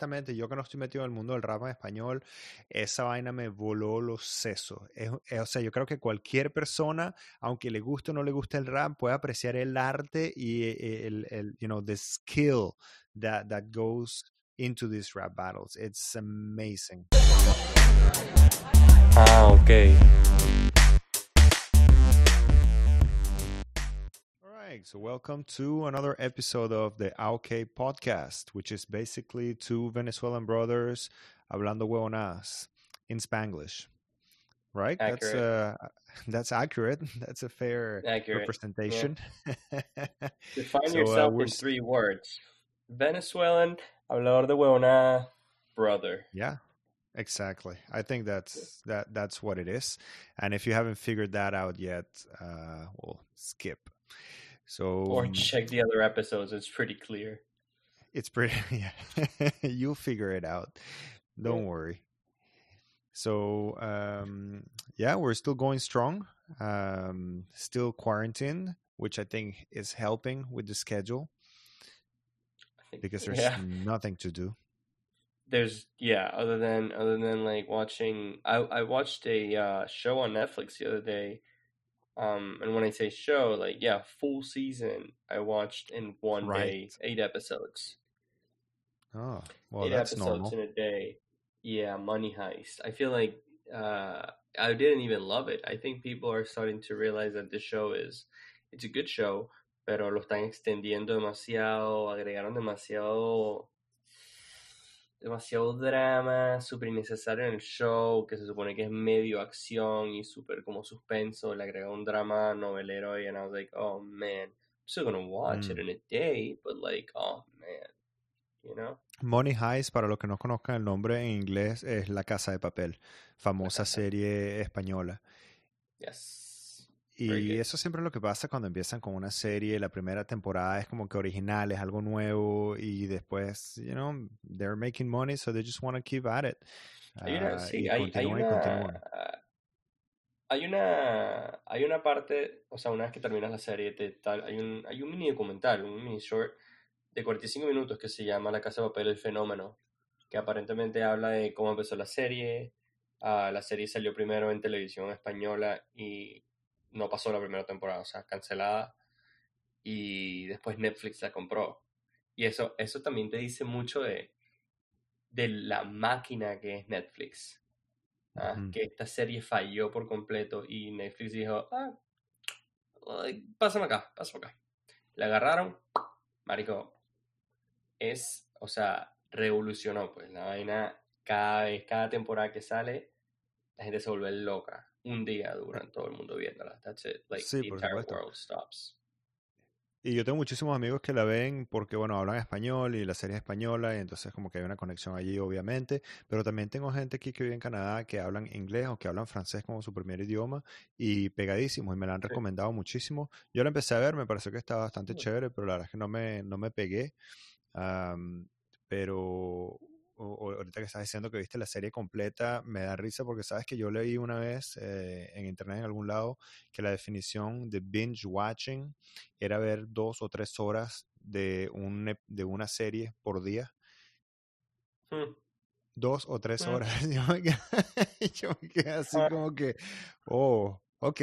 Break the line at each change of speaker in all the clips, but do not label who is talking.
honestamente, yo que no estoy metido en el mundo del rap en español, esa vaina me voló los sesos. o sea, yo creo que cualquier persona, aunque le guste o no le guste el rap, puede apreciar el arte y eh, el, el you know, the skill that, that goes into these rap battles. It's amazing.
Ah, ok.
Right, so welcome to another episode of the AOK podcast, which is basically two Venezuelan brothers hablando huevonas in Spanglish. Right?
Accurate.
That's uh that's accurate. That's a fair
accurate.
representation.
Yeah. Define so, uh, yourself uh, in three words. Venezuelan, hablador de huevona, brother.
Yeah. Exactly. I think that's that that's what it is. And if you haven't figured that out yet, uh well skip so
or check the other episodes. It's pretty clear.
It's pretty yeah. You'll figure it out. Don't yeah. worry. So um yeah, we're still going strong. Um still quarantine, which I think is helping with the schedule. Because there's yeah. nothing to do.
There's yeah, other than other than like watching I I watched a uh, show on Netflix the other day um, and when I say show, like yeah, full season I watched in one right. day, eight episodes.
Oh, well,
eight
that's
episodes
normal.
in a day. Yeah, Money Heist. I feel like uh, I didn't even love it. I think people are starting to realize that the show is it's a good show, pero lo están extendiendo demasiado, agregaron demasiado demasiado drama, súper innecesario en el show, que se supone que es medio acción y súper como suspenso, le agregó un drama novelero y and I was like, oh man, I'm still gonna watch mm. it in a day, but like, oh man, you know?
Money Heist, para los que no conozcan el nombre en inglés, es La Casa de Papel, famosa serie española.
Yes.
Y eso siempre es lo que pasa cuando empiezan con una serie. La primera temporada es como que original, es algo nuevo y después, you know, they're making money, so they just want to keep at it.
Hay una, uh, sí, hay, hay, una, hay, una, hay una parte, o sea, una vez que terminas la serie, te, tal, hay, un, hay un mini documental, un mini short de 45 minutos que se llama La Casa de Papel, el fenómeno, que aparentemente habla de cómo empezó la serie. Uh, la serie salió primero en televisión española y no pasó la primera temporada, o sea, cancelada. Y después Netflix la compró. Y eso, eso también te dice mucho de, de la máquina que es Netflix. ¿ah? Que esta serie falló por completo y Netflix dijo, ah, pásame acá, pásame acá. La agarraron, marico, es, o sea, revolucionó, pues la vaina, cada vez, cada temporada que sale, la gente se vuelve loca un día duran todo el mundo viéndola. That's it. Like
sí,
the entire world stops.
Y yo tengo muchísimos amigos que la ven porque, bueno, hablan español y la serie es española y entonces como que hay una conexión allí, obviamente. Pero también tengo gente aquí que vive en Canadá que hablan inglés o que hablan francés como su primer idioma y pegadísimos y me la han recomendado muchísimo. Yo la empecé a ver, me pareció que estaba bastante chévere, pero la verdad es que no me, no me pegué. pero o, ahorita que estás diciendo que viste la serie completa, me da risa porque sabes que yo leí una vez eh, en internet en algún lado que la definición de binge watching era ver dos o tres horas de, un, de una serie por día.
Hmm.
Dos o tres
hmm.
horas. Yo me, quedé, yo me quedé así ah. como que, oh, ok.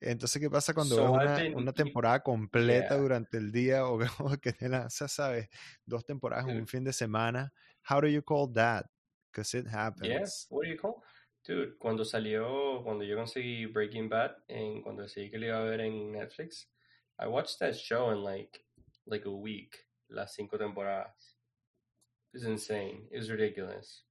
Entonces, ¿qué pasa cuando so una, una, temporada completa
yeah.
durante el día o, o que te lanzas, sabes, dos temporadas en un fin de semana? How do you call that? Because it happens.
Yeah, what do you call? Dude, cuando salió, cuando yo conseguí Breaking Bad, en, cuando decidí que lo iba a ver en Netflix, I watched that show in like, like a week, las cinco temporadas. It was insane. It was ridiculous.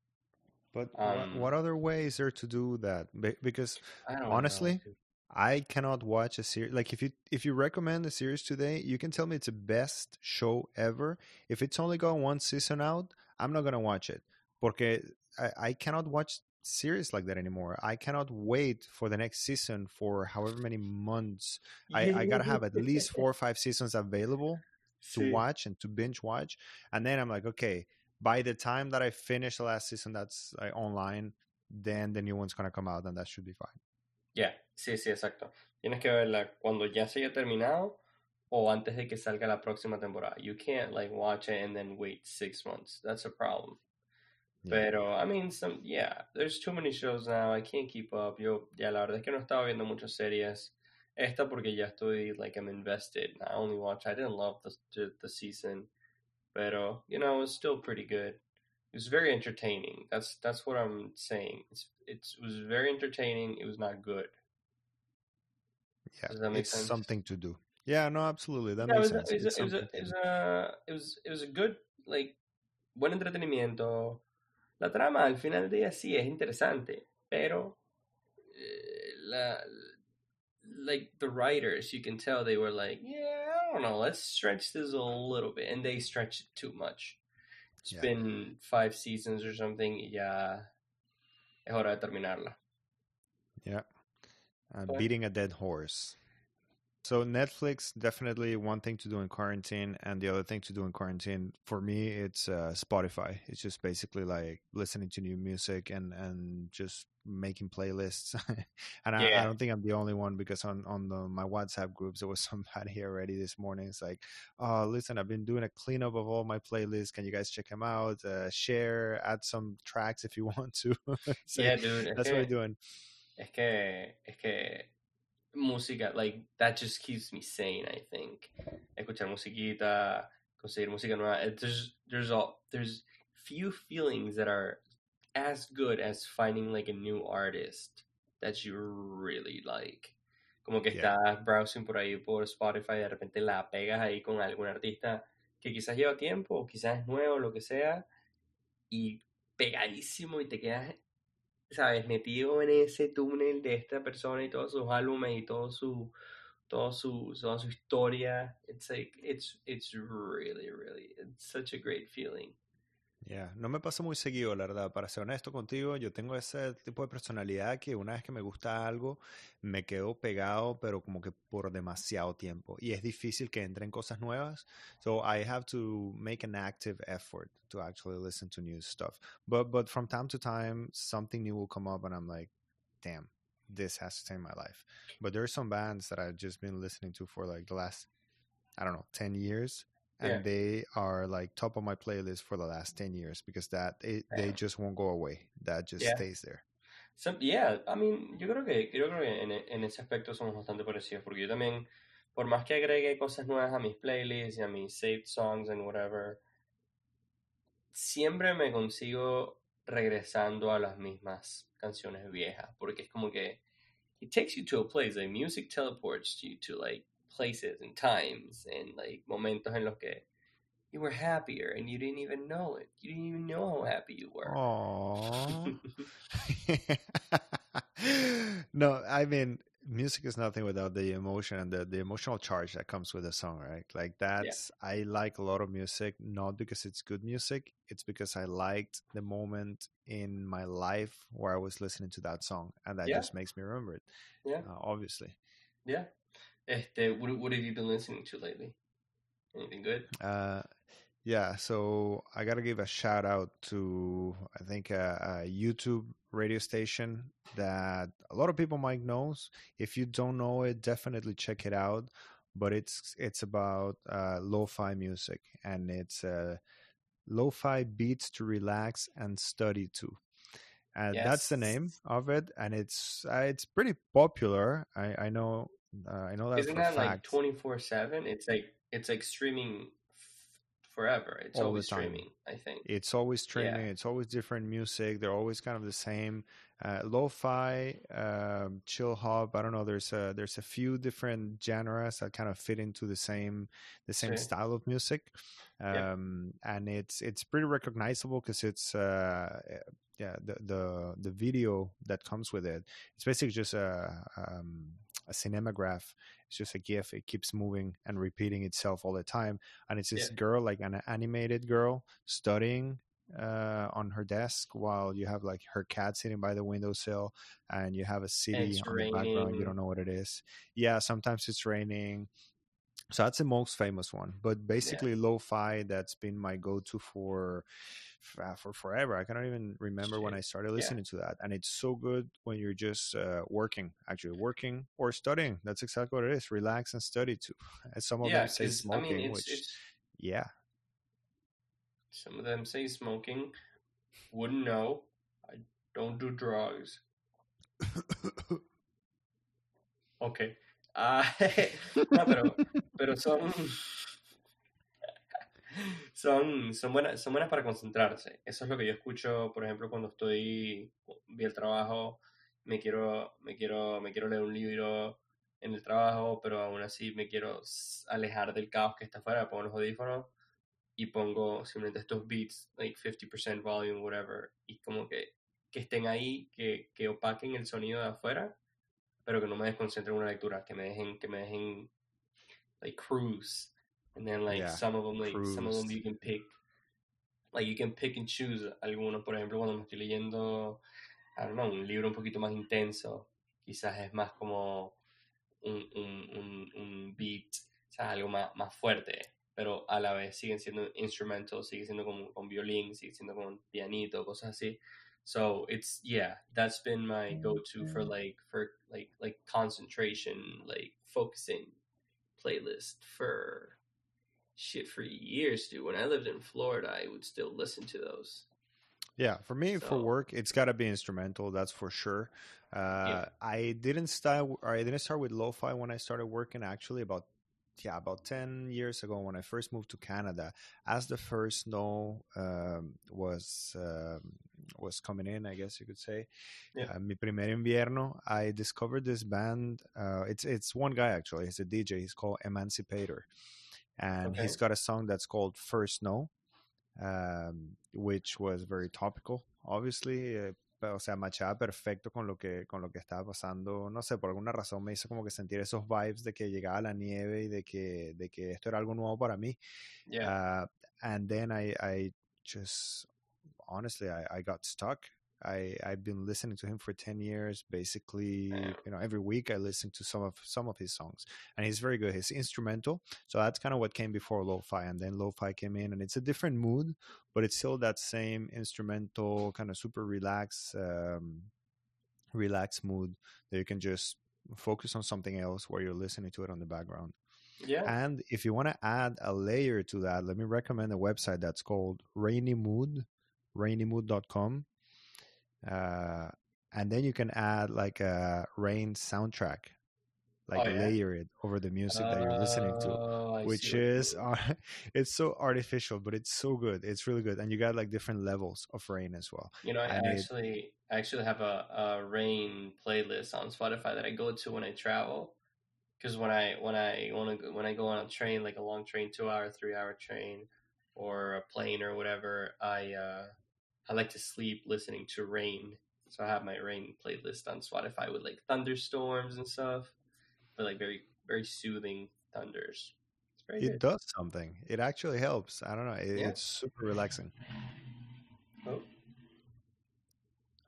But um, what other way is there to do that? Because honestly,
know,
I cannot watch a series. Like if you if you recommend a series today, you can tell me it's the best show ever. If it's only got one season out, I'm not gonna watch it. because I, I cannot watch series like that anymore. I cannot wait for the next season for however many months. I, I gotta have at least four or five seasons available to sí. watch and to binge watch. And then I'm like, okay, by the time that I finish the last season that's like, online, then the new one's gonna come out and that should be fine.
Yeah, sí, sí, exacto. Tienes que verla cuando ya se haya terminado o antes de que salga la próxima temporada. You can't like watch it and then wait six months. That's a problem. Yeah. Pero, I mean, some, yeah, there's too many shows now. I can't keep up. Yo, ya la verdad es que no estaba viendo muchas series. Esta porque ya estoy, like, I'm invested. I only watch, I didn't love the, the, the season. Pero, you know, it's still pretty good. It was very entertaining. That's that's what I'm saying. It's, it's it was very entertaining. It was not good.
Yeah, it's sense? something to do. Yeah, no, absolutely. That yeah, makes sense.
it, was a, it, was a, it was it was a good like buen entretenimiento. La trama al final del día sí es interesante, pero eh, la like the writers, you can tell they were like, yeah, I don't know, let's stretch this a little bit, and they stretched it too much. It's yeah. been five seasons or something, Yeah, es hora de terminarla.
Yeah, uh, beating a dead horse. So Netflix definitely one thing to do in quarantine, and the other thing to do in quarantine for me it's uh, Spotify. It's just basically like listening to new music and and just making playlists. and yeah. I, I, don't think I'm the only one because on on the, my WhatsApp groups there was somebody already this morning. It's like, oh, listen, I've been doing a cleanup of all my playlists. Can you guys check them out? Uh, share, add some tracks if you want to.
so yeah, dude.
That's what we're doing.
Es que, es que música, like, that just keeps me sane, I think. Escuchar musiquita, conseguir música nueva. There's, there's, all, there's few feelings that are as good as finding, like, a new artist that you really like. Como que yeah. estás browsing por ahí por Spotify de repente la pegas ahí con algún artista que quizás lleva tiempo o quizás es nuevo, lo que sea, y pegadísimo y te quedas ¿sabes? Metido en ese túnel de esta persona y todos sus álbumes y todo su, todo su, toda su historia. It's like, it's, it's really, really, it's such a great feeling.
No me pasa muy seguido, la verdad. Para ser honesto contigo, yo tengo ese tipo de personalidad que una vez que me gusta algo, me quedo pegado, pero como que por demasiado tiempo. Y es difícil que entren cosas nuevas. So I have to make an active effort to actually listen to new stuff. But but from time to time, something new will come up, and I'm like, damn, this has to change my life. But there are some bands that I've just been listening to for like the last, I don't know, ten years and yeah. they are like top of my playlist for the last 10 years because that it, they just won't go away that just yeah. stays there
so, yeah I mean yo creo que yo creo que en, en ese aspecto somos bastante parecidos porque yo también por más que agregue cosas nuevas a mis playlists y a mis saved songs and whatever siempre me consigo regresando a las mismas canciones viejas porque es como que it takes you to a place like music teleports you to like places and times and like momentos en los que you were happier and you didn't even know it. You didn't even know how happy you were.
Aww. no, I mean music is nothing without the emotion and the, the emotional charge that comes with a song, right? Like that's yeah. I like a lot of music, not because it's good music, it's because I liked the moment in my life where I was listening to that song and that yeah. just makes me remember it.
Yeah.
Uh, obviously.
Yeah. Este, what, what have you been listening to lately? Anything good?
Uh, yeah, so I got to give a shout out to I think a, a, YouTube radio station that a lot of people might know. If you don't know it, definitely check it out. But it's it's about uh, lo-fi music and it's uh, lo-fi beats to relax and study to. And yes. that's the name of it, and it's uh, it's pretty popular. I, I know uh, I know that.
Isn't that like twenty four seven? It's like it's like streaming forever. It's All always streaming. I think
it's always streaming. Yeah. It's always different music. They're always kind of the same. Uh, lo-fi, um, chill hop. I don't know. There's a there's a few different genres that kind of fit into the same the same style of music, um, yeah. and it's it's pretty recognizable because it's uh, yeah the the the video that comes with it. It's basically just a um, a cinemagraph. It's just a GIF. It keeps moving and repeating itself all the time. And it's this yeah. girl, like an animated girl, studying uh, on her desk while you have like her cat sitting by the windowsill and you have a city on the background. You don't know what it is. Yeah, sometimes it's raining. So that's the most famous one. But basically, yeah. lo fi, that's been my go to for for forever. I cannot even remember when I started listening yeah. to that, and it's so good when you're just uh, working, actually working or studying. That's exactly what it is. Relax and study too. And some of yeah, them say smoking, I mean, it's, which it's, yeah.
Some of them say smoking. Wouldn't know. I don't do drugs. ok. Uh, no, pero, pero son son, son, buenas, son buenas para concentrarse. Eso es lo que yo escucho, por ejemplo, cuando estoy, vi el trabajo, me quiero, me, quiero, me quiero leer un libro en el trabajo, pero aún así me quiero alejar del caos que está afuera, pongo los audífonos y pongo simplemente estos beats, like 50% volume, whatever, y como que, que estén ahí, que, que opaquen el sonido de afuera, pero que no me desconcentren en una lectura, que me dejen, que me dejen, like, cruise and then like yeah, some of them like some of them you can pick like you can pick and choose algunos por ejemplo cuando me estoy leyendo I don't know, un libro un poquito más intenso quizás es más como un, un, un, un beat o sea, algo más, más fuerte pero a la vez siguen siendo instrumental sigue siendo como con violín sigue siendo con pianito cosas así. So it's yeah that's been my mm, go-to for like for like like concentration like focusing playlist for shit for years, dude. When I lived in Florida, I would still listen to those.
Yeah, for me, so. for work, it's got to be instrumental. That's for sure. Uh, yeah. I didn't start. I didn't start with lo-fi when I started working. Actually, about yeah, about ten years ago, when I first moved to Canada, as the first snow um, was um, was coming in, I guess you could say. Yeah. Uh, mi primer invierno, I discovered this band. Uh, it's it's one guy actually. He's a DJ. He's called Emancipator and okay. he's got a song that's called First Snow, um, which was very topical, obviously. Eh, o sea, machaba perfecto con lo que con lo que estaba pasando. No sé, por alguna razón me hizo como que sentir esos vibes de que llegaba la nieve y de que de que esto era algo nuevo para mí. Yeah. Uh, and then I I just honestly I, I got stuck I I've been listening to him for ten years. Basically, you know, every week I listen to some of some of his songs, and he's very good. He's instrumental, so that's kind of what came before lo-fi, and then lo-fi came in, and it's a different mood, but it's still that same instrumental kind of super relaxed, um, relaxed mood that you can just focus on something else while you're listening to it on the background. Yeah. And if you want to add a layer to that, let me recommend a website that's called Rainy Mood, rainymood.com uh, and then you can add like a rain soundtrack like oh, yeah? layer it over the music that you're listening to oh, which is uh, it's so artificial but it's so good it's really good and you got like different levels of rain as well
you know i and actually it, i actually have a, a rain playlist on spotify that i go to when i travel because when i when i want to when i go on a train like a long train two hour three hour train or a plane or whatever i uh I like to sleep listening to rain. So I have my rain playlist on Spotify with like thunderstorms and stuff, but like very very soothing thunders.
it good. does something. It actually helps. I don't know. It, yeah. It's super relaxing. Oh.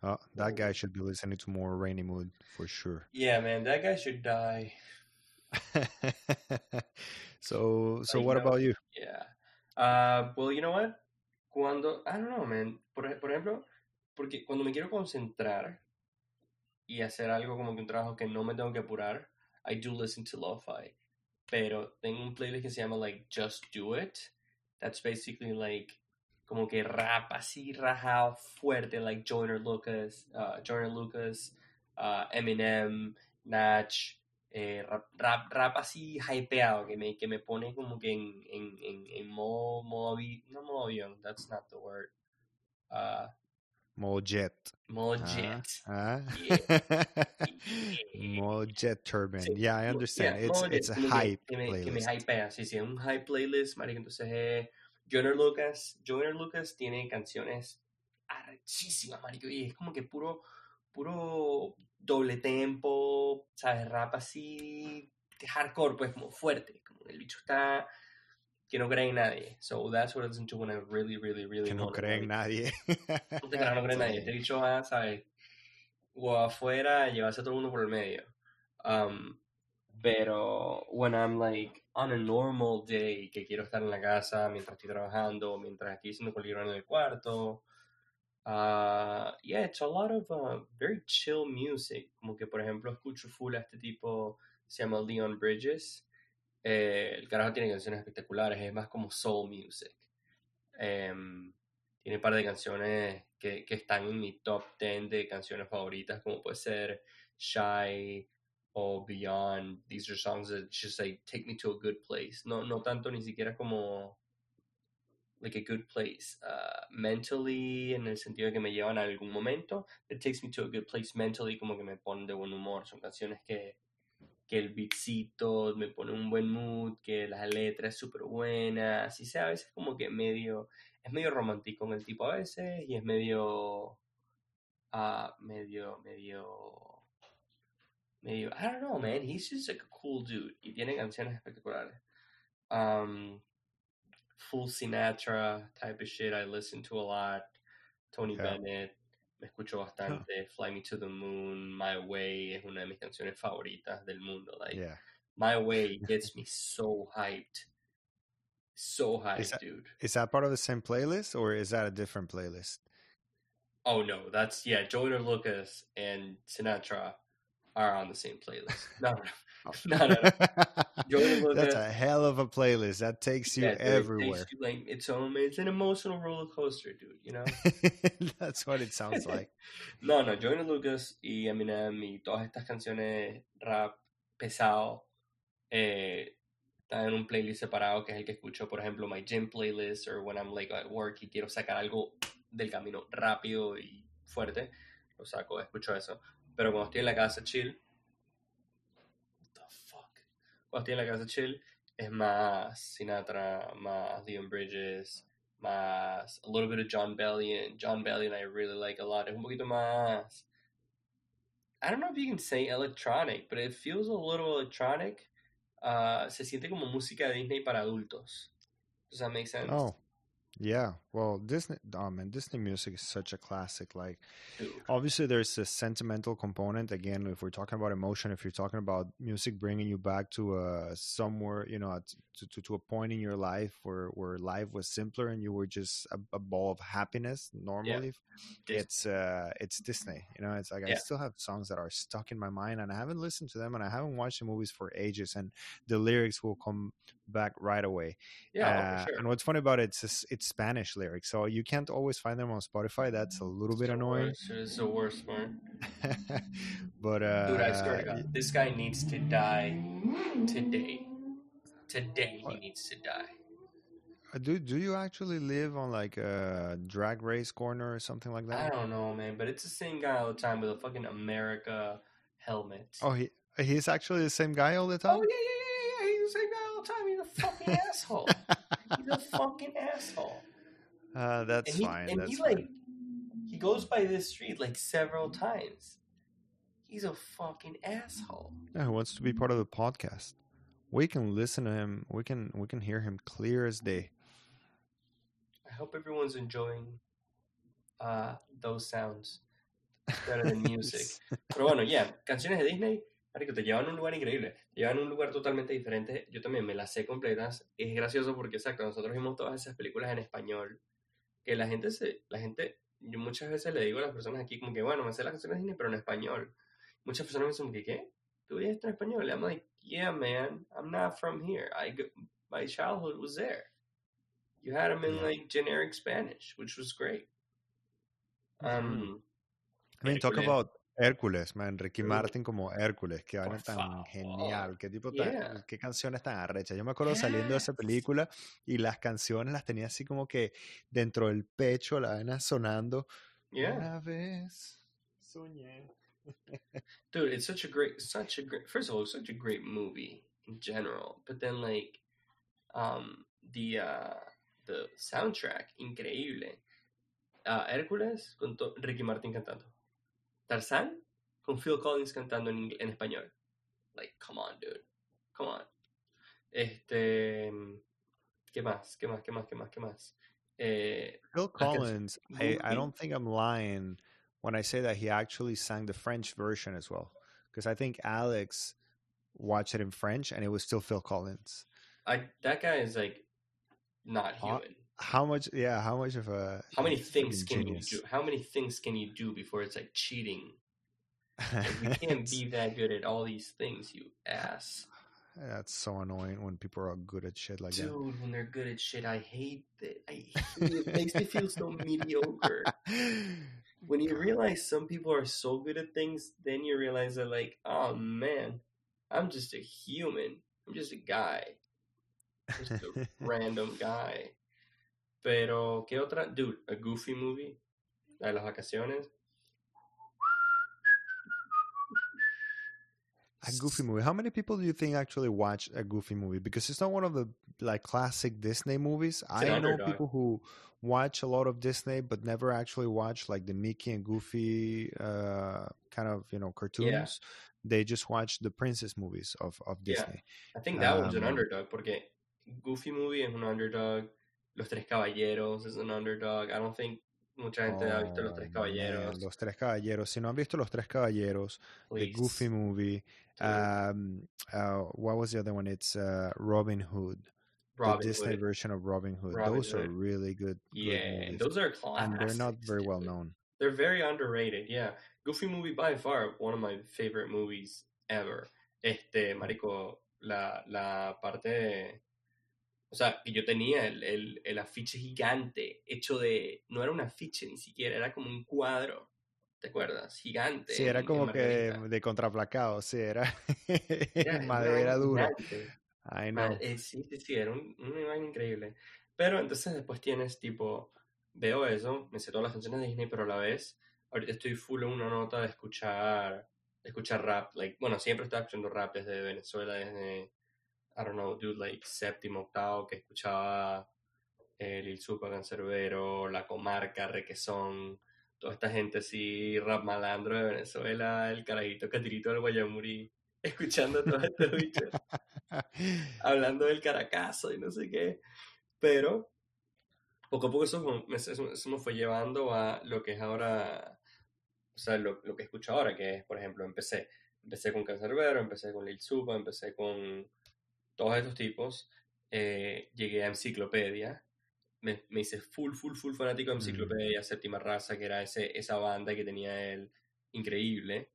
Oh, that guy should be listening to more rainy mood for sure.
Yeah, man, that guy should die.
so, so what know, about you?
Yeah. Uh, well, you know what? Cuando, don't know, man. Por, por ejemplo, porque cuando me quiero concentrar y hacer algo como que un trabajo que no me tengo que apurar, I do listen to lo-fi. Pero tengo un playlist que se llama like Just Do It. That's basically like como que rap así rajado fuerte like Joyner Lucas, uh, Joyner Lucas, uh, Eminem, Natch, eh, rap, rap, rap, así hypeado que me, que me pone como que en, en, en, en modo, modo, no modo avión, that's not the word. Uh,
modo jet.
Modo ah, jet.
Uh, yeah. modo jet turbine. Sí, yeah, I understand. Yeah, it's, it's a hype
que,
me,
playlist. Que me hypea, sí, sí, un hype playlist, marico. Entonces, eh, Joyner Lucas, Joyner Lucas tiene canciones archísimas, marico, y es como que puro, puro doble tempo, ¿sabes? Rap así, hardcore, pues como fuerte, como el bicho está que no cree en nadie. So that's what I listen to when I really, really, really
Que no cree en nadie.
no te no cree en nadie. Este bicho va, ¿sabes? O afuera, llevarse a todo el mundo por el medio. Um, Pero when I'm like on a normal day, que quiero estar en la casa mientras estoy trabajando, mientras estoy haciendo cualquier en el cuarto, uh, yeah, it's a lot of uh, very chill music. Como que, por ejemplo, escucho full a este tipo, se llama Leon Bridges. Eh, el carajo tiene canciones espectaculares, es más como soul music. Um, tiene un par de canciones que, que, están en mi top 10 de canciones favoritas, como puede ser Shy o Beyond. These are songs that just like take me to a good place. No, no tanto ni siquiera como like a good place uh, mentally, en el sentido de que me llevan a algún momento. It takes me to a good place mentally, como que me ponen de buen humor. Son canciones que, que el beatcito me pone un buen mood, que la letra es súper buena. Así sea, a veces como que medio es medio romántico en el tipo a veces y es medio, uh, medio, medio, medio, I don't know, man, he's just like a cool dude y tiene canciones espectaculares. Um, full Sinatra type of shit I listen to a lot. Tony Bennett, me escucho bastante. Fly Me to the Moon, My Way es una de mis canciones favoritas del mundo. Like, My Way gets me so hyped so hyped,
is that,
dude.
Is that part of the same playlist or is that a different playlist?
Oh no, that's yeah. Joyner Lucas and Sinatra are on the same playlist. No, no, no, no.
that's a hell of a playlist. That takes you yeah, everywhere. Takes you,
like it's it's an emotional roller coaster, dude. You know.
that's what it sounds like.
no, no. Joyner Lucas y Eminem y todas estas canciones rap pesado. Eh, está en un playlist separado que es el que escucho, por ejemplo, my gym playlist o when I'm like at work y quiero sacar algo del camino rápido y fuerte, lo saco, escucho eso. Pero cuando estoy en la casa chill? Cuando en la casa chill es más Sinatra, más Leon Bridges, más a little bit of John Bellion. John Bellion I really like a lot. Es un poquito más I don't know if you can say electronic, but it feels a little electronic uh, se siente como música de Disney para adultos. Does that make sense?
Oh, Yeah, well, Disney, oh man, Disney music is such a classic. Like, obviously, there's a sentimental component. Again, if we're talking about emotion, if you're talking about music bringing you back to a somewhere, you know, to, to, to a point in your life where where life was simpler and you were just a, a ball of happiness. Normally, yeah. it's uh, it's Disney. You know, it's like yeah. I still have songs that are stuck in my mind, and I haven't listened to them, and I haven't watched the movies for ages, and the lyrics will come back right away.
Yeah, uh, sure.
and what's funny about it, it's it's Spanish lyrics, so you can't always find them on Spotify. That's a little
it's
bit annoying.
Worst. It's the worst one.
but uh,
dude, I swear to God, this guy needs to die today. Today he needs to die.
Uh, do do you actually live on like a drag race corner or something like that?
I don't know, man, but it's the same guy all the time with a fucking America helmet.
Oh, he he's actually the same guy all the time.
Oh yeah, yeah, yeah, yeah he's the same guy all the time. He's a fucking asshole. He's a fucking asshole.
Uh, that's
and he,
fine.
And
that's
he
fine.
like he goes by this street like several times. He's a fucking asshole.
Yeah, who wants to be part of the podcast? We can listen to him. We can we can hear him clear as day.
I hope everyone's enjoying uh, those sounds better than music. Pero bueno, yeah, canciones de Disney Marico, te llevan a un lugar increíble, te llevan a un lugar totalmente diferente. Yo también me las sé completas. Es gracioso porque, exacto, nosotros vimos todas esas películas en español. Que la gente se, la gente, yo muchas veces le digo a las personas aquí como que, bueno, me sé las canciones de Disney, pero en español. Muchas personas me dicen que, ¿qué? ¿Tú estás en español? I'm like, yeah, man, I'm not from here. I, my childhood was there. You had them in like generic Spanish, which was great. Um,
I mean, talk about Hércules, man, Ricky Martin como Hércules, qué vaina tan genial, qué tipo tan, qué canciones tan arrechas. Yo me acuerdo saliendo de esa película y las canciones las tenía así como que dentro del pecho, la vaina sonando.
Yeah.
Una vez soñé.
Dude, it's such a great, such a great. First of all, it's such a great movie in general, but then like, um, the uh, the soundtrack increíble. Uh, Hércules con Ricky Martin cantando. Tarzán con Phil Collins cantando en, en español. Like, come on, dude. Come on. Este. ¿Qué más? ¿Qué más? ¿Qué más? ¿Qué más? ¿Qué más? Eh,
Phil Collins, I, I don't think I'm lying when I say that he actually sang the French version as well. Because I think Alex watch it in French, and it was still Phil Collins.
I that guy is like not human.
How much? Yeah, how much of a
how many things can genius. you do? How many things can you do before it's like cheating? Like, we can't be that good at all these things, you ass.
That's so annoying when people are good at shit like
Dude,
that.
Dude, when they're good at shit, I hate it. I hate it. it makes me feel so mediocre. When you realize some people are so good at things, then you realize that, like, oh man, I'm just a human. I'm just a guy. Just a random guy. Pero, ¿qué otra? Dude, a Goofy movie. La de las vacaciones.
a goofy movie how many people do you think actually watch a goofy movie because it's not one of the like classic disney movies it's i know underdog. people who watch a lot of disney but never actually watch like the mickey and goofy uh, kind of you know cartoons yeah. they just watch the princess movies of, of disney
yeah. i think that um, was an um, underdog porque goofy movie is an underdog los tres caballeros is an underdog i don't think Mucha gente oh, ha visto Los Tres oh, Caballeros.
Man, los Tres Caballeros. Si no han visto Los Tres Caballeros, Please. the Goofy movie, um, uh, what was the other one? It's uh, Robin Hood. Robin the Disney Hood. version of Robin Hood. Robin those Hood. are really good.
Yeah, good those are classics.
And they're not very well known.
They're very underrated. Yeah, Goofy movie by far one of my favorite movies ever. Este, marico, la la parte O sea, que yo tenía el, el, el, afiche gigante hecho de. No era un afiche ni siquiera, era como un cuadro. ¿Te acuerdas? Gigante.
Sí, era como que de contraplacado, sí, era madera dura. Ay, no.
Eh, sí, sí, sí, era un, una imagen increíble. Pero entonces después tienes tipo. Veo eso, me sé todas las canciones de Disney, pero a la vez, ahorita estoy full en una nota de escuchar, de escuchar rap. Like, bueno, siempre estaba escuchando rap desde Venezuela, desde I don't know, dude, like séptimo, octavo, que escuchaba el Il Supa Cancerbero, La Comarca, Requesón, toda esta gente así, rap malandro de Venezuela, el carajito Catirito del Guayamurí, escuchando todo este bichos, hablando del Caracazo y no sé qué. Pero poco a poco eso, eso, me fue llevando a lo que es ahora, o sea, lo, lo que escucho ahora, que es, por ejemplo, empecé, empecé con Cancerbero, empecé con Lil Supa, empecé con todos estos tipos, eh, llegué a Enciclopedia, me, me, hice full, full, full fanático de mm. Enciclopedia, Séptima Raza, que era ese, esa banda que tenía él, increíble.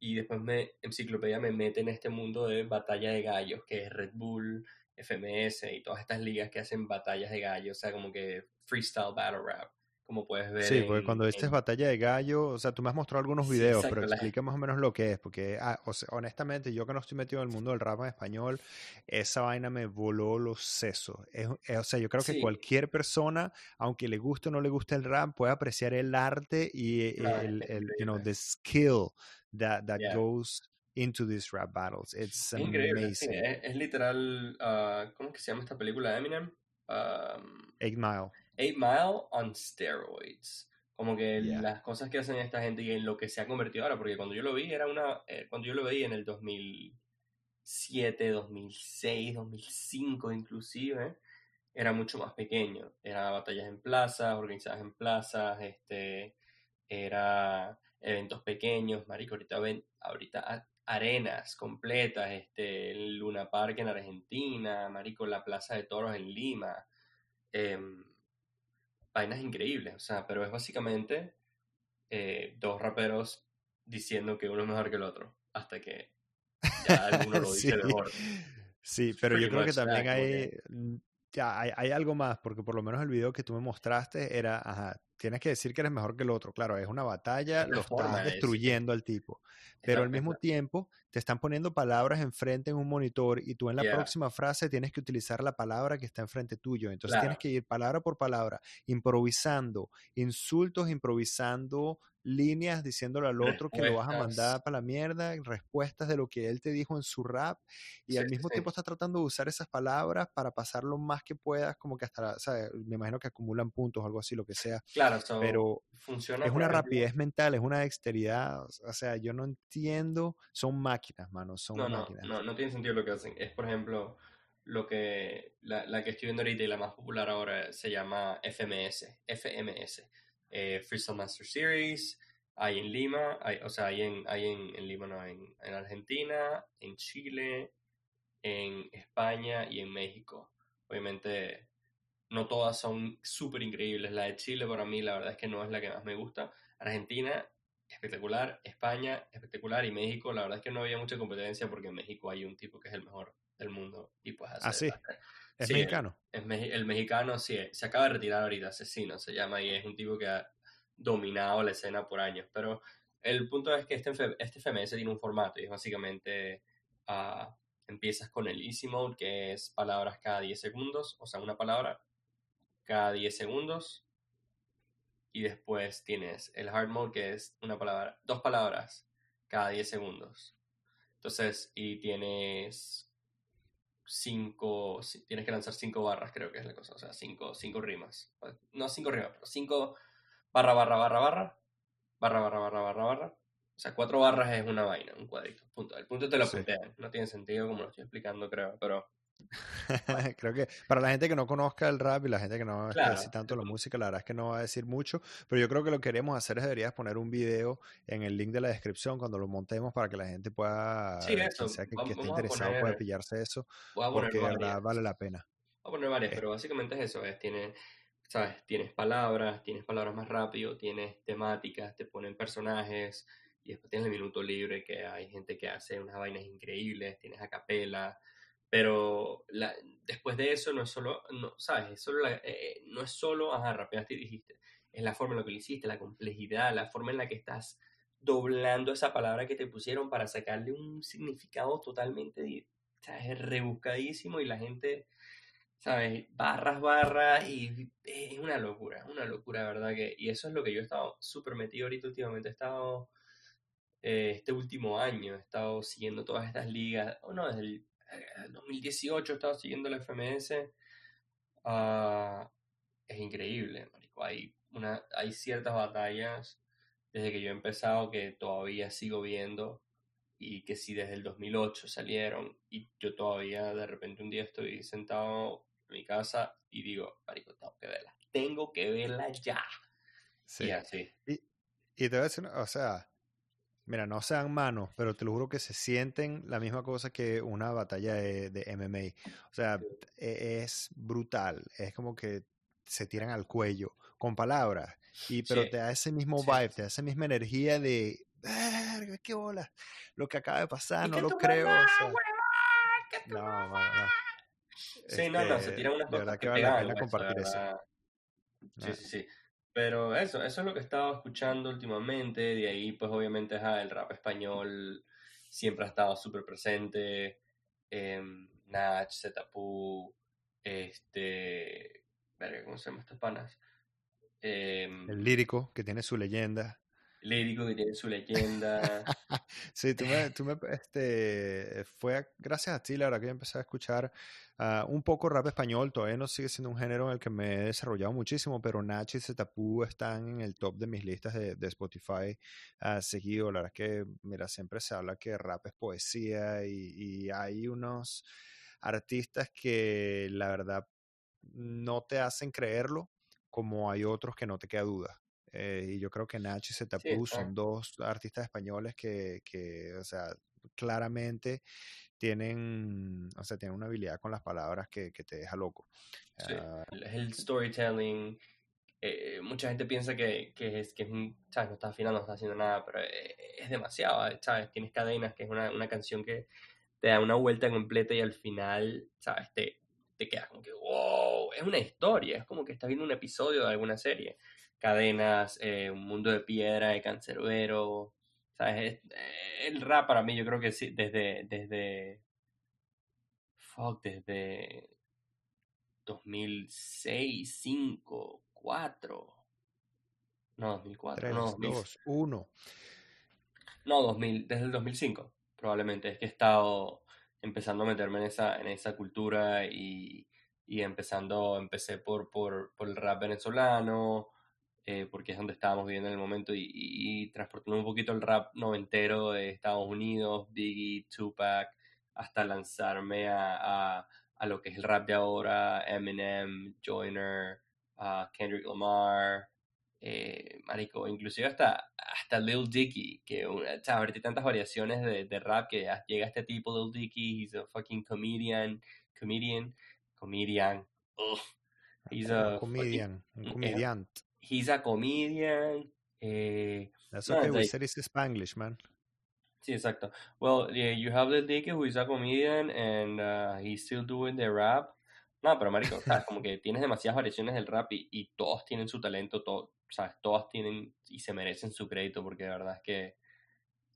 Y después me, Enciclopedia me mete en este mundo de batalla de gallos, que es Red Bull, FMS y todas estas ligas que hacen batallas de gallos, o sea, como que freestyle battle rap como puedes ver.
Sí, porque cuando viste batalla de gallo, o sea, tú me has mostrado algunos videos, pero explica más o menos lo que es, porque ah, honestamente yo que no estoy metido en el mundo del rap en español, esa vaina me voló los sesos. o sea, yo creo que cualquier persona, aunque le guste o no le guste el rap, puede apreciar el arte y el, el, you know, the skill that, that goes into these rap battles. It's increíble, amazing.
es, literal, uh, ¿cómo que se llama esta película de Eminem? Um,
Eight Mile.
Eight Mile on steroids. Como que las cosas que hacen esta gente y en lo que se ha convertido ahora, porque cuando yo lo vi era una, eh, cuando yo lo veía en el 2007, 2006, 2005 inclusive, era mucho más pequeño. Era batallas en plazas, organizadas en plazas, este, era eventos pequeños, marico, ahorita ven, ahorita arenas completas, este, el Luna Park en Argentina, marico, la Plaza de Toros en Lima. Eh, vainas increíbles, o sea, pero es básicamente eh, dos raperos diciendo que uno es mejor que el otro, hasta que ya alguno lo dice
sí.
mejor.
Sí, pero yo creo que también hay, ya, hay, hay, algo más, porque por lo menos el video que tú me mostraste era, ajá, tienes que decir que eres mejor que el otro. Claro, es una batalla, lo estás destruyendo al tipo. Pero al mismo tiempo te están poniendo palabras enfrente en un monitor y tú en la próxima frase tienes que utilizar la palabra que está enfrente tuyo. Entonces tienes que ir palabra por palabra, improvisando, insultos, improvisando líneas diciéndole al otro que lo vas a mandar para la mierda, respuestas de lo que él te dijo en su rap y al mismo tiempo está tratando de usar esas palabras para pasar lo más que puedas, como que hasta, me imagino que acumulan puntos o algo así, lo que sea.
Claro,
pero funciona es una rapidez mental, es una dexteridad, o sea, yo no entiendo, son máquinas, mano, son
no,
máquinas.
No, no, tiene sentido lo que hacen. Es, por ejemplo, lo que la, la, que estoy viendo ahorita y la más popular ahora se llama FMS, FMS, eh, Freestyle Master Series, Hay en Lima, hay, o sea, hay en, hay en, en Lima, no, en, en Argentina, en Chile, en España y en México. Obviamente no todas son súper increíbles. La de Chile para mí la verdad es que no es la que más me gusta. Argentina, espectacular. España, espectacular. Y México, la verdad es que no había mucha competencia porque en México hay un tipo que es el mejor del mundo. Y pues
¿Ah, sí? ¿Es mexicano?
El, el, mexicano sí, se acaba de retirar ahorita, asesino se llama, y es un tipo que ha dominado la escena por años. Pero el punto es que este, este FMS tiene un formato y es básicamente... Uh, empiezas con el easy mode, que es palabras cada 10 segundos, o sea, una palabra cada 10 segundos. Y después tienes el hard mode, que es una palabra, dos palabras cada 10 segundos. Entonces, y tienes cinco, tienes que lanzar cinco barras, creo que es la cosa, o sea, cinco, cinco rimas. No cinco rimas, pero cinco barra, barra, barra, barra, barra, barra, barra, barra, barra, o sea, cuatro barras es una vaina, un cuadrito. Punto. El punto te lo sí. No tiene sentido como lo estoy explicando, creo, pero.
creo que para la gente que no conozca el rap y la gente que no claro. así tanto la música, la verdad es que no va a decir mucho, pero yo creo que lo que queremos hacer es deberías poner un video en el link de la descripción cuando lo montemos para que la gente pueda,
sí, eso.
sea que, que esté interesado poner, pueda pillarse eso, porque de verdad vale la pena.
Voy a poner varias, eh. pero básicamente es eso, es, tiene, sabes, tienes palabras, tienes palabras más rápido, tienes temáticas, te ponen personajes, y después tienes el minuto libre, que hay gente que hace unas vainas increíbles, tienes a capela, pero después de eso no es solo, no, ¿sabes? Es solo eh, no es solo, ajá, rapeaste y dijiste, es la forma en la que lo hiciste, la complejidad, la forma en la que estás doblando esa palabra que te pusieron para sacarle un significado totalmente, ¿sabes? rebuscadísimo y la gente, ¿sabes? Barras, barras y es una locura, una locura, ¿verdad? Que, y eso es lo que yo he estado súper metido ahorita últimamente, he estado eh, este último año he estado siguiendo todas estas ligas, o no, desde el, 2018 he estado siguiendo la FMS. Ah, es increíble, marico. Hay, una, hay ciertas batallas desde que yo he empezado que todavía sigo viendo y que si desde el 2008 salieron y yo todavía de repente un día estoy sentado en mi casa y digo, marico, tengo que verla, tengo que verla ya. Sí. Y así.
Y, y te voy a decir, o sea, Mira, no sean manos, pero te lo juro que se sienten la misma cosa que una batalla de, MMA. O sea, e, es brutal. Es como que se tiran al cuello con palabras. Y, pero te da ese mismo vibe, te da esa misma energía de, verga, qué bola. Lo que acaba de pasar, no lo creo. no, no, no.
Sí, no, no, se tiran unas
De verdad que vale la pena compartir eso.
Sí, sí, sí. Pero eso, eso es lo que he estado escuchando últimamente. De ahí, pues obviamente, el rap español siempre ha estado súper presente. Eh, Nach, Zetapu, este. ¿Cómo se llama estos panas?
Em, el lírico, que tiene su leyenda
lírico que tiene su leyenda.
sí, tú me, tú me, este, fue gracias a ti, la verdad que yo empecé a escuchar uh, un poco rap español, todavía no sigue siendo un género en el que me he desarrollado muchísimo, pero Nach y Zetapú están en el top de mis listas de, de Spotify uh, seguido, la verdad es que, mira, siempre se habla que rap es poesía y hay unos artistas que la verdad no te hacen creerlo, como hay otros que no te queda duda. Eh, y yo creo que Nach y Zetapú son dos artistas españoles que, que, o sea, claramente tienen, o sea, tienen una habilidad con las palabras que, que te deja loco.
Sí. El storytelling, eh, mucha gente piensa que, que, es, que es un, ¿sabes? No está afinando, no está haciendo nada, pero eh, es demasiado, ¿sabes? Tienes cadenas, que es una, una canción que te da una vuelta completa y al final, ¿sabes? Te, te quedas como que, wow, es una historia, es como que estás viendo un episodio de alguna serie cadenas, eh, un mundo de piedra, de cancerbero. ¿Sabes? Eh, el rap para mí, yo creo que sí, desde. desde. Fuck, desde 2006, 5, 4. No, 2004. 3, no,
2, 1.
No, 2000, desde el 2005, probablemente. Es que he estado empezando a meterme en esa, en esa cultura y, y empezando, empecé por, por, por el rap venezolano, eh, porque es donde estábamos viviendo en el momento, y, y, transportando un poquito el rap noventero de Estados Unidos, Biggie, Tupac, hasta lanzarme a, a, a lo que es el rap de ahora, Eminem, Joyner, Kendrick Lamar, eh, marico, inclusive hasta, hasta Lil Dicky, que hay tantas variaciones de, de, rap que llega este tipo, Lil Dicky, he's a fucking comedian, comedian, comedian, ugh.
He's a comedian, fucking, un comediant.
He's a comedian. Eh,
That's okay, we said it's Spanglish, man.
Sí, exacto. Well, yeah, you have Lil Dicky, who is a comedian, and uh, he's still doing the rap. No, pero marico, ¿sabes? como que tienes demasiadas variaciones del rap y, y todos tienen su talento, todo, ¿sabes? Todas tienen y se merecen su crédito porque de verdad es que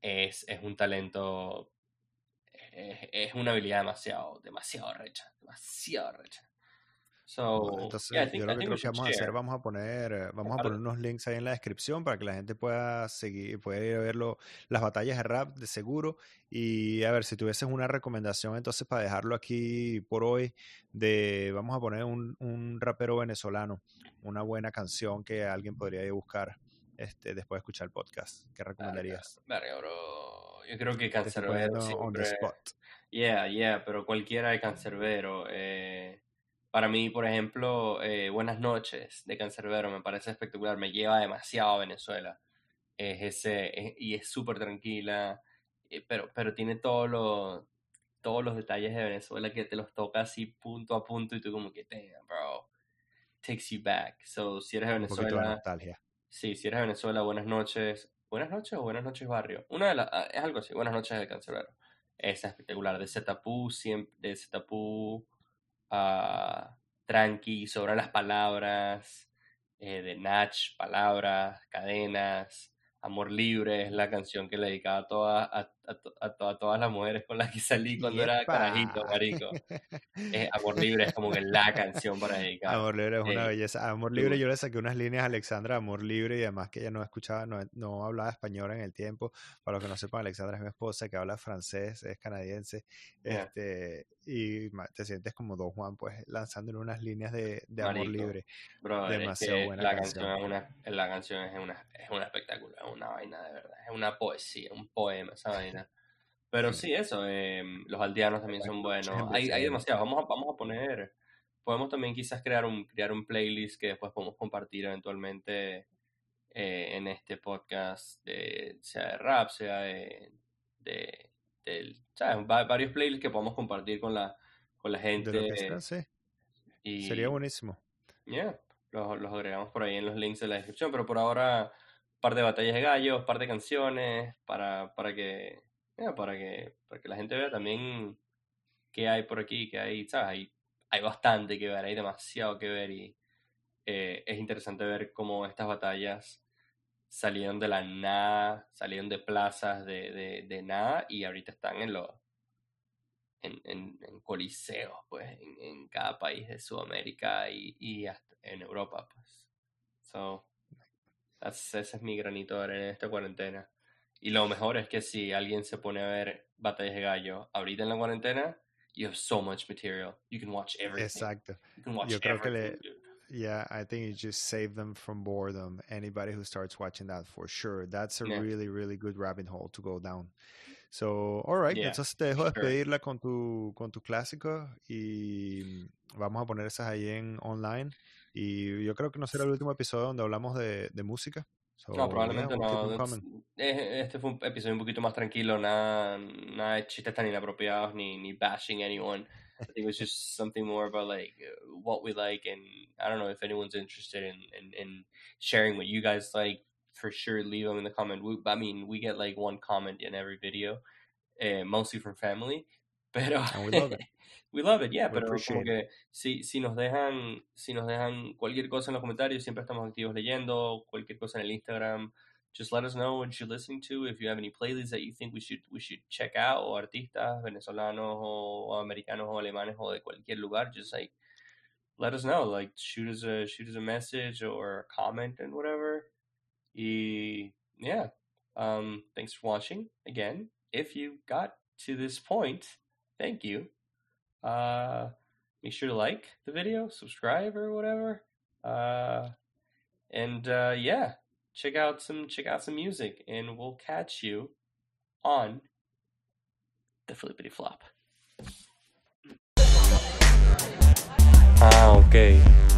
es, es un talento, es, es, una habilidad demasiado, demasiado recha, demasiado recha.
Entonces, yo lo que creo que vamos a hacer, vamos a poner, eh, vamos a poner unos links ahí en la descripción para que la gente pueda seguir, pueda ir a ver las batallas de rap de seguro. Y a ver, si tuvieses una recomendación entonces para dejarlo aquí por hoy, de vamos a poner un, un rapero venezolano, una buena canción que alguien podría ir a buscar este, después de escuchar el podcast. ¿Qué recomendarías?
bro. Yo creo que Cancerbero. On the spot. Yeah, yeah, pero cualquiera de Cancerbero. Eh para mí, por ejemplo, eh, Buenas noches de Cancerbero me parece espectacular, me lleva demasiado a Venezuela. Es ese, y es súper tranquila, eh, pero, pero tiene todos los, todos los detalles de Venezuela que te los toca así punto a punto y tú como que, damn, bro, takes you back. So, si eres de Venezuela... Sí, si eres de Venezuela, buenas noches. ¿Buenas noches o buenas noches barrio? Una de las, ah, es algo así, buenas noches de Cancerbero. Es espectacular, de Zetapú, siempre, de Zetapú uh, tranqui, sobre las palabras, eh, de Natch, palabras, cadenas, Amor Libre es la canción que le dedicaba a, todas a, a, todas las mujeres con las que salí cuando era carajito, marico. Eh, Amor Libre es como que la canción para dedicar.
Amor Libre es una eh, belleza. Amor Libre yo le saqué unas líneas a Alexandra, Amor Libre, y además que ella no escuchaba, no, no hablaba español en el tiempo. Para los que no sepan, Alexandra es mi esposa que habla francés, es canadiense. Este, y te sientes como Don Juan, pues lanzándole unas líneas de, de amor libre.
Demasiado buena la canción. es una, la canción es una, es una espectacular, es una vaina de verdad, es una poesía, un poema esa vaina. Pero sí, eso, eh, los aldeanos también son buenos. Hay, hay demasiado, vamos a, vamos a poner, podemos también quizás crear un, crear un playlist que después podemos compartir eventualmente eh, en este podcast, de, sea de rap, sea de, de varios playlists que podemos compartir con la, con la gente.
y, Sería buenísimo.
Yeah, los, los, agregamos por ahí en los links de la descripción, pero por ahora, un par de batallas de gallos, un par de canciones, para, para que, para que, para que la gente vea también qué hay por aquí, que hay, ¿sabes? Hay, hay bastante que ver, hay demasiado que ver y eh, es interesante ver cómo estas batallas salieron de la nada, salieron de plazas de, de, de nada y ahorita están en los en, en, en coliseos, pues, en, en, cada país de Sudamérica y, y hasta en Europa, pues. So, ese es mi granito en esta cuarentena. Y lo mejor es que si alguien se pone a ver batallas de gallo ahorita en la cuarentena, you have so much material. You can watch everything.
Exacto. Yo creo que le, Yeah, I think you just save them from boredom. Anybody who starts watching that for sure. That's a yeah. really, really good rabbit hole to go down. So, all right, yeah, entonces te dejo sure. despedirla con tu, con tu clásico y vamos a poner esas ahí en online. Y yo creo que no será el último episodio donde hablamos de, de música.
So, no, probablemente yeah, no. Este fue un episodio un poquito más tranquilo, nada, nada de chistes tan inapropiados ni, ni bashing anyone. I think it was just something more about like what we like, and I don't know if anyone's interested in, in, in sharing what you guys like. For sure, leave them in the comment. We, I mean, we get like one comment in every video, uh, mostly from family, but
and we love it.
we love it, yeah. We pero como que si, si nos dejan, si nos dejan cualquier cosa en los comentarios, siempre estamos activos leyendo cualquier cosa en el Instagram. just let us know what you're listening to. If you have any playlists that you think we should we should check out, o artistas venezolanos o, americanos o alemanes o de cualquier lugar, just like let us know. Like shoot us a shoot us a message or a comment and whatever. Y, yeah. Um, thanks for watching again. If you got to this point, thank you. Uh, make sure to like the video, subscribe or whatever. Uh, and uh, yeah, check out some check out some music, and we'll catch you on the flippity flop. Ah, ok.